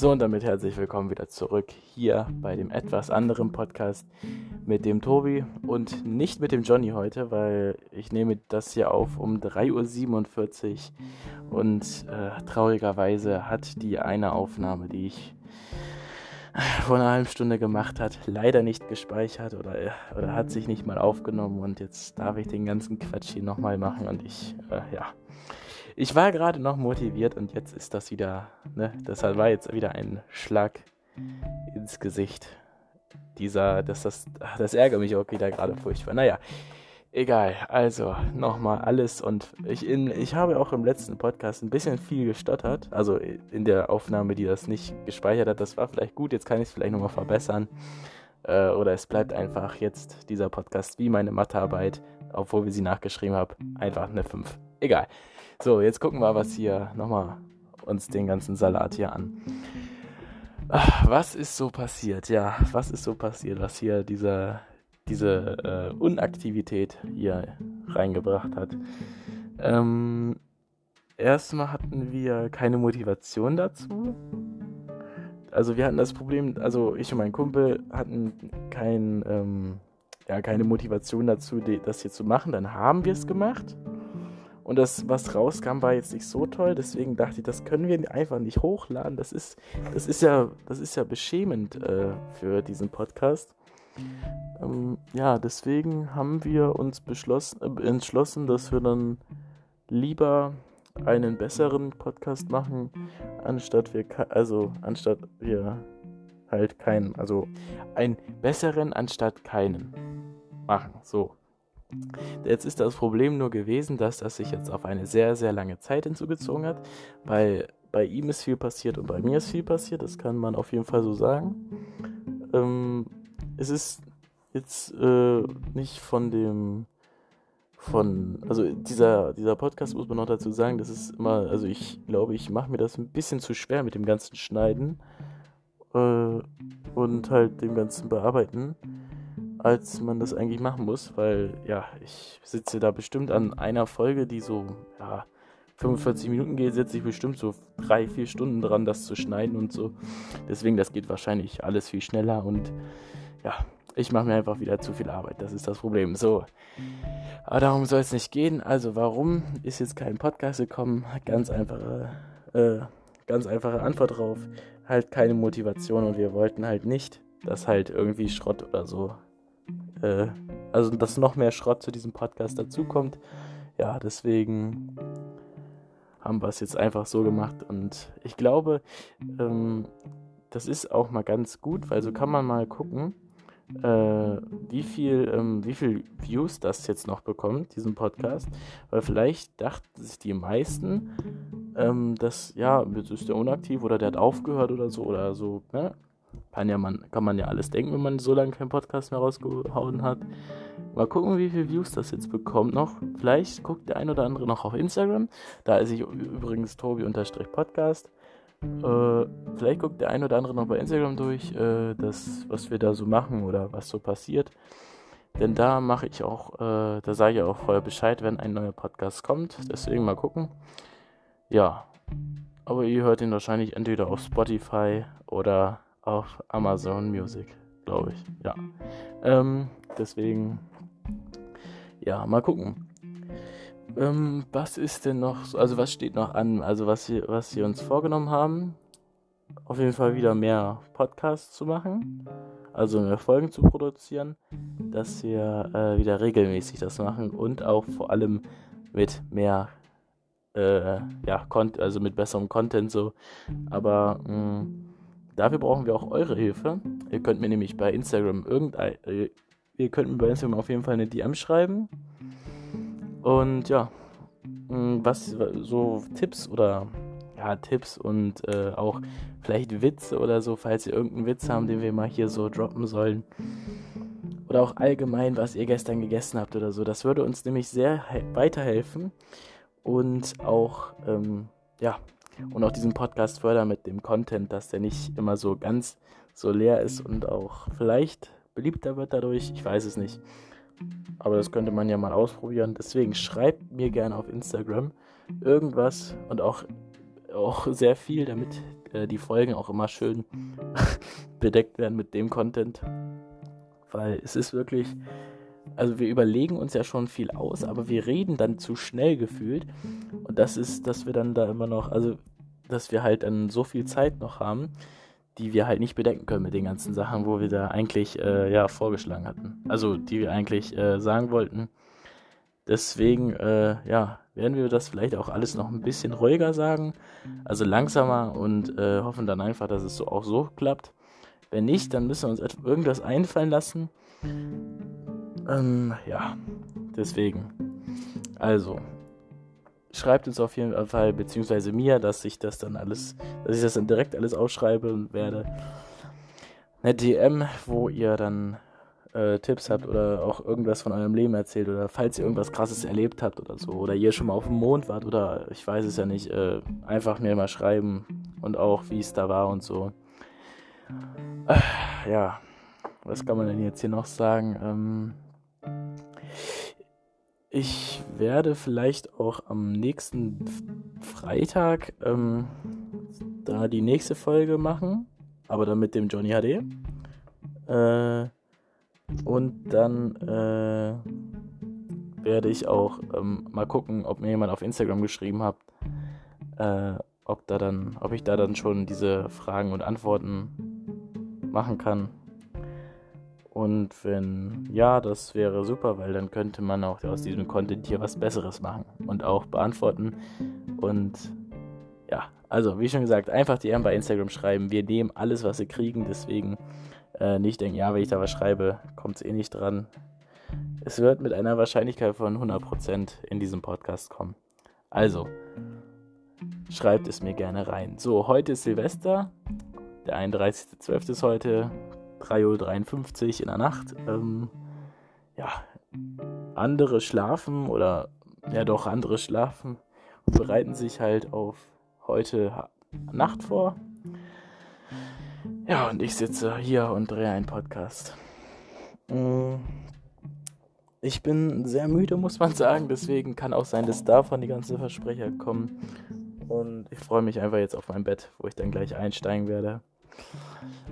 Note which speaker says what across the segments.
Speaker 1: So und damit herzlich willkommen wieder zurück hier bei dem etwas anderen Podcast mit dem Tobi und nicht mit dem Johnny heute, weil ich nehme das hier auf um 3.47 Uhr und äh, traurigerweise hat die eine Aufnahme, die ich vor einer halben Stunde gemacht hat, leider nicht gespeichert oder, oder hat sich nicht mal aufgenommen und jetzt darf ich den ganzen Quatsch hier nochmal machen und ich, äh, ja. Ich war gerade noch motiviert und jetzt ist das wieder, ne, das war jetzt wieder ein Schlag ins Gesicht. Dieser, das, das, das ärgert mich auch wieder gerade furchtbar. Naja, Egal, also nochmal alles und ich, in, ich habe auch im letzten Podcast ein bisschen viel gestottert, also in der Aufnahme, die das nicht gespeichert hat, das war vielleicht gut, jetzt kann ich es vielleicht nochmal verbessern äh, oder es bleibt einfach jetzt dieser Podcast wie meine Mathearbeit, obwohl wir sie nachgeschrieben haben, einfach eine 5. Egal. So, jetzt gucken wir was hier nochmal uns den ganzen Salat hier an. Ach, was ist so passiert? Ja, was ist so passiert, was hier dieser diese äh, Unaktivität hier reingebracht hat. Ähm, erstmal hatten wir keine Motivation dazu. Also wir hatten das Problem, also ich und mein Kumpel hatten kein, ähm, ja, keine Motivation dazu, das hier zu machen. Dann haben wir es gemacht. Und das, was rauskam, war jetzt nicht so toll. Deswegen dachte ich, das können wir einfach nicht hochladen. Das ist, das ist ja, das ist ja beschämend äh, für diesen Podcast. Ähm, ja, deswegen haben wir uns äh, entschlossen, dass wir dann lieber einen besseren Podcast machen, anstatt wir also anstatt wir halt keinen, also einen besseren anstatt keinen machen. So. Jetzt ist das Problem nur gewesen, dass das sich jetzt auf eine sehr, sehr lange Zeit hinzugezogen hat, weil bei ihm ist viel passiert und bei mir ist viel passiert, das kann man auf jeden Fall so sagen. Ähm, es ist jetzt äh, nicht von dem von, also dieser, dieser Podcast muss man noch dazu sagen, das ist immer, also ich glaube, ich mache mir das ein bisschen zu schwer mit dem ganzen Schneiden äh, und halt dem ganzen Bearbeiten, als man das eigentlich machen muss, weil ja, ich sitze da bestimmt an einer Folge, die so, ja, 45 Minuten geht, sitze ich bestimmt so drei, vier Stunden dran, das zu schneiden und so. Deswegen, das geht wahrscheinlich alles viel schneller und ja, ich mache mir einfach wieder zu viel Arbeit. Das ist das Problem. So. Aber darum soll es nicht gehen. Also, warum ist jetzt kein Podcast gekommen? Ganz einfache, äh, ganz einfache Antwort drauf. Halt keine Motivation und wir wollten halt nicht, dass halt irgendwie Schrott oder so, äh, also dass noch mehr Schrott zu diesem Podcast dazukommt. Ja, deswegen haben wir es jetzt einfach so gemacht und ich glaube, ähm, das ist auch mal ganz gut, weil so kann man mal gucken, äh, wie viel, ähm, wie viel Views das jetzt noch bekommt, diesen Podcast. Weil vielleicht dachten sich die meisten, ähm, dass, ja, jetzt ist der unaktiv oder der hat aufgehört oder so oder so, ne? Kann, ja man, kann man ja alles denken, wenn man so lange keinen Podcast mehr rausgehauen hat. Mal gucken, wie viele Views das jetzt bekommt noch. Vielleicht guckt der ein oder andere noch auf Instagram. Da ist ich übrigens Tobi-Podcast. Äh, vielleicht guckt der ein oder andere noch bei Instagram durch, äh, das, was wir da so machen oder was so passiert. Denn da mache ich auch, äh, da sage ich auch vorher Bescheid, wenn ein neuer Podcast kommt. Deswegen mal gucken. Ja. Aber ihr hört ihn wahrscheinlich entweder auf Spotify oder auf Amazon Music, glaube ich. Ja. Ähm, deswegen, ja, mal gucken. Ähm, was ist denn noch, also was steht noch an? Also was wir, was wir uns vorgenommen haben, auf jeden Fall wieder mehr Podcasts zu machen, also mehr Folgen zu produzieren, dass wir äh, wieder regelmäßig das machen und auch vor allem mit mehr, äh, ja, also mit besserem Content so. Aber mh, mm, dafür brauchen wir auch eure Hilfe. Ihr könnt mir nämlich bei Instagram irgendein, äh, ihr könnt mir bei Instagram auf jeden Fall eine DM schreiben und ja, mm, was so Tipps oder ja, Tipps und äh, auch vielleicht Witze oder so, falls ihr irgendeinen Witz haben, den wir mal hier so droppen sollen. Oder auch allgemein, was ihr gestern gegessen habt oder so. Das würde uns nämlich sehr weiterhelfen und auch, ähm, ja, und auch diesen Podcast fördern mit dem Content, dass der nicht immer so ganz so leer ist und auch vielleicht beliebter wird dadurch. Ich weiß es nicht. Aber das könnte man ja mal ausprobieren. Deswegen schreibt mir gerne auf Instagram irgendwas und auch auch sehr viel, damit äh, die Folgen auch immer schön bedeckt werden mit dem Content. Weil es ist wirklich, also wir überlegen uns ja schon viel aus, aber wir reden dann zu schnell gefühlt. Und das ist, dass wir dann da immer noch, also dass wir halt dann so viel Zeit noch haben, die wir halt nicht bedecken können mit den ganzen Sachen, wo wir da eigentlich äh, ja vorgeschlagen hatten. Also die wir eigentlich äh, sagen wollten. Deswegen, äh, ja, werden wir das vielleicht auch alles noch ein bisschen ruhiger sagen, also langsamer und äh, hoffen dann einfach, dass es so auch so klappt. Wenn nicht, dann müssen wir uns irgendwas einfallen lassen. Ähm, ja, deswegen. Also, schreibt uns auf jeden Fall, beziehungsweise mir, dass ich das dann alles, dass ich das dann direkt alles aufschreiben werde. Eine DM, wo ihr dann äh, Tipps habt oder auch irgendwas von eurem Leben erzählt oder falls ihr irgendwas krasses erlebt habt oder so oder ihr schon mal auf dem Mond wart oder ich weiß es ja nicht, äh, einfach mir mal schreiben und auch wie es da war und so. Äh, ja, was kann man denn jetzt hier noch sagen? Ähm, ich werde vielleicht auch am nächsten Freitag ähm, da die nächste Folge machen, aber dann mit dem Johnny HD. Äh, und dann äh, werde ich auch ähm, mal gucken, ob mir jemand auf Instagram geschrieben hat, äh, ob da dann, ob ich da dann schon diese Fragen und Antworten machen kann. Und wenn ja, das wäre super, weil dann könnte man auch aus diesem Content hier was Besseres machen und auch beantworten. Und ja, also wie schon gesagt, einfach DM bei Instagram schreiben. Wir nehmen alles, was wir kriegen, deswegen äh, nicht denken, ja, wenn ich da was schreibe, kommt es eh nicht dran. Es wird mit einer Wahrscheinlichkeit von 100% in diesem Podcast kommen. Also, schreibt es mir gerne rein. So, heute ist Silvester. Der 31.12. ist heute. 3.53 Uhr in der Nacht. Ähm, ja, andere schlafen oder ja doch, andere schlafen und bereiten sich halt auf heute Nacht vor. Ja, und ich sitze hier und drehe einen Podcast. Mm. Ich bin sehr müde, muss man sagen. Deswegen kann auch sein, dass davon die ganzen Versprecher kommen. Und ich freue mich einfach jetzt auf mein Bett, wo ich dann gleich einsteigen werde.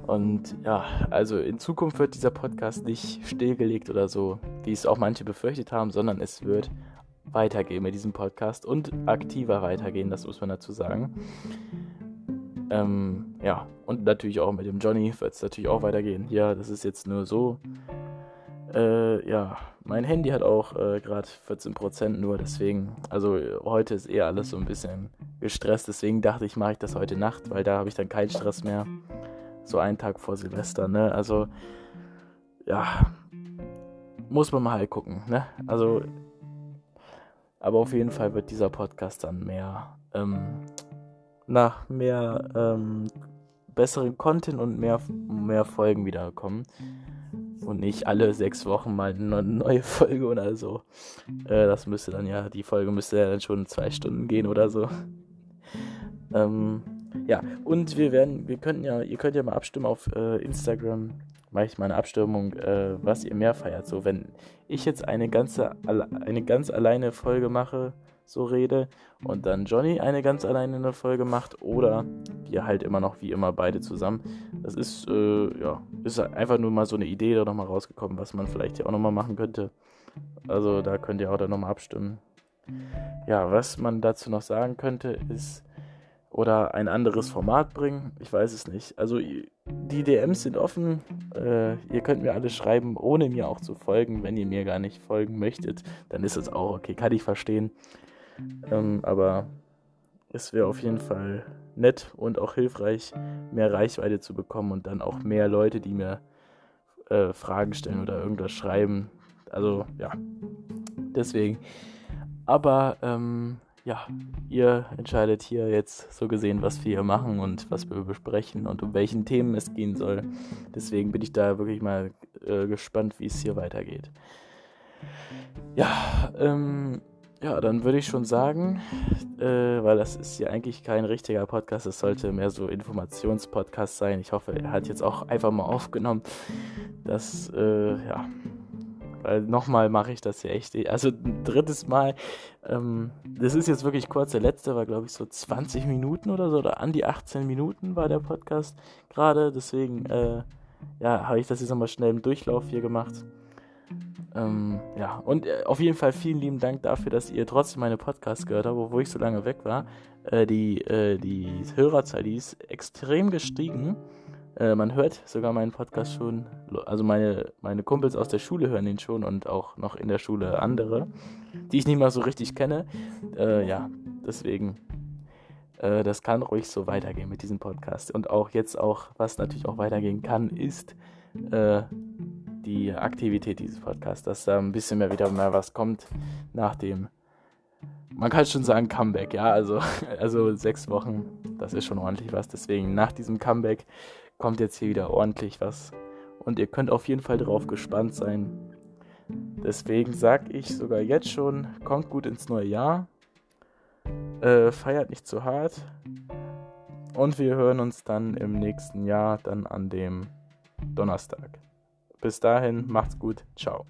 Speaker 1: Und ja, also in Zukunft wird dieser Podcast nicht stillgelegt oder so, wie es auch manche befürchtet haben, sondern es wird weitergehen mit diesem Podcast und aktiver weitergehen, das muss man dazu sagen. Ähm, ja, und natürlich auch mit dem Johnny wird es natürlich auch weitergehen. Ja, das ist jetzt nur so. Äh, ja, mein Handy hat auch äh, gerade 14% nur, deswegen, also heute ist eher alles so ein bisschen gestresst, deswegen dachte ich, mache ich das heute Nacht, weil da habe ich dann keinen Stress mehr. So einen Tag vor Silvester, ne? Also, ja, muss man mal halt gucken, ne? Also, aber auf jeden Fall wird dieser Podcast dann mehr ähm, nach mehr ähm, besseren Content und mehr, mehr Folgen wiederkommen. Und nicht alle sechs Wochen mal eine neue Folge oder so. Äh, das müsste dann ja, die Folge müsste ja dann schon zwei Stunden gehen oder so. Ähm, ja, und wir werden, wir könnten ja, ihr könnt ja mal abstimmen auf äh, Instagram, mache ich mal eine Abstimmung, äh, was ihr mehr feiert. So, wenn ich jetzt eine ganze, eine ganz alleine Folge mache, so rede und dann Johnny eine ganz alleine eine Folge macht oder wir halt immer noch wie immer beide zusammen. Das ist, äh, ja, ist einfach nur mal so eine Idee da nochmal rausgekommen, was man vielleicht ja auch nochmal machen könnte. Also da könnt ihr auch dann nochmal abstimmen. Ja, was man dazu noch sagen könnte, ist, oder ein anderes Format bringen. Ich weiß es nicht. Also die DMs sind offen. Äh, ihr könnt mir alles schreiben, ohne mir auch zu folgen. Wenn ihr mir gar nicht folgen möchtet, dann ist es auch okay. Kann ich verstehen. Ähm, aber es wäre auf jeden Fall nett und auch hilfreich, mehr Reichweite zu bekommen und dann auch mehr Leute, die mir äh, Fragen stellen oder irgendwas schreiben. Also ja, deswegen. Aber ähm, ja, ihr entscheidet hier jetzt so gesehen, was wir hier machen und was wir besprechen und um welchen Themen es gehen soll. Deswegen bin ich da wirklich mal äh, gespannt, wie es hier weitergeht. Ja, ähm, ja, dann würde ich schon sagen, äh, weil das ist ja eigentlich kein richtiger Podcast, es sollte mehr so Informationspodcast sein. Ich hoffe, er hat jetzt auch einfach mal aufgenommen, dass, äh, ja, Weil nochmal mache ich das ja echt. Also ein drittes Mal. Ähm, das ist jetzt wirklich kurz. Der letzte war, glaube ich, so 20 Minuten oder so. Oder an die 18 Minuten war der Podcast gerade. Deswegen, äh, ja, habe ich das jetzt nochmal schnell im Durchlauf hier gemacht. Ähm, ja, und äh, auf jeden Fall vielen lieben Dank dafür, dass ihr trotzdem meine Podcasts gehört habt, obwohl ich so lange weg war. Äh, die, äh, die Hörerzahl, die ist extrem gestiegen. Äh, man hört sogar meinen Podcast schon. Also meine, meine Kumpels aus der Schule hören ihn schon und auch noch in der Schule andere, die ich nicht mal so richtig kenne. Äh, ja, deswegen, äh, das kann ruhig so weitergehen mit diesem Podcast. Und auch jetzt auch, was natürlich auch weitergehen kann, ist die Aktivität dieses Podcasts, dass da ein bisschen mehr wieder mehr was kommt nach dem, man kann schon sagen, Comeback, ja, also, also sechs Wochen, das ist schon ordentlich was, deswegen nach diesem Comeback kommt jetzt hier wieder ordentlich was und ihr könnt auf jeden Fall drauf gespannt sein. Deswegen sag ich sogar jetzt schon, kommt gut ins neue Jahr, äh, feiert nicht zu hart und wir hören uns dann im nächsten Jahr, dann an dem Donnerstag. Bis dahin, macht's gut. Ciao.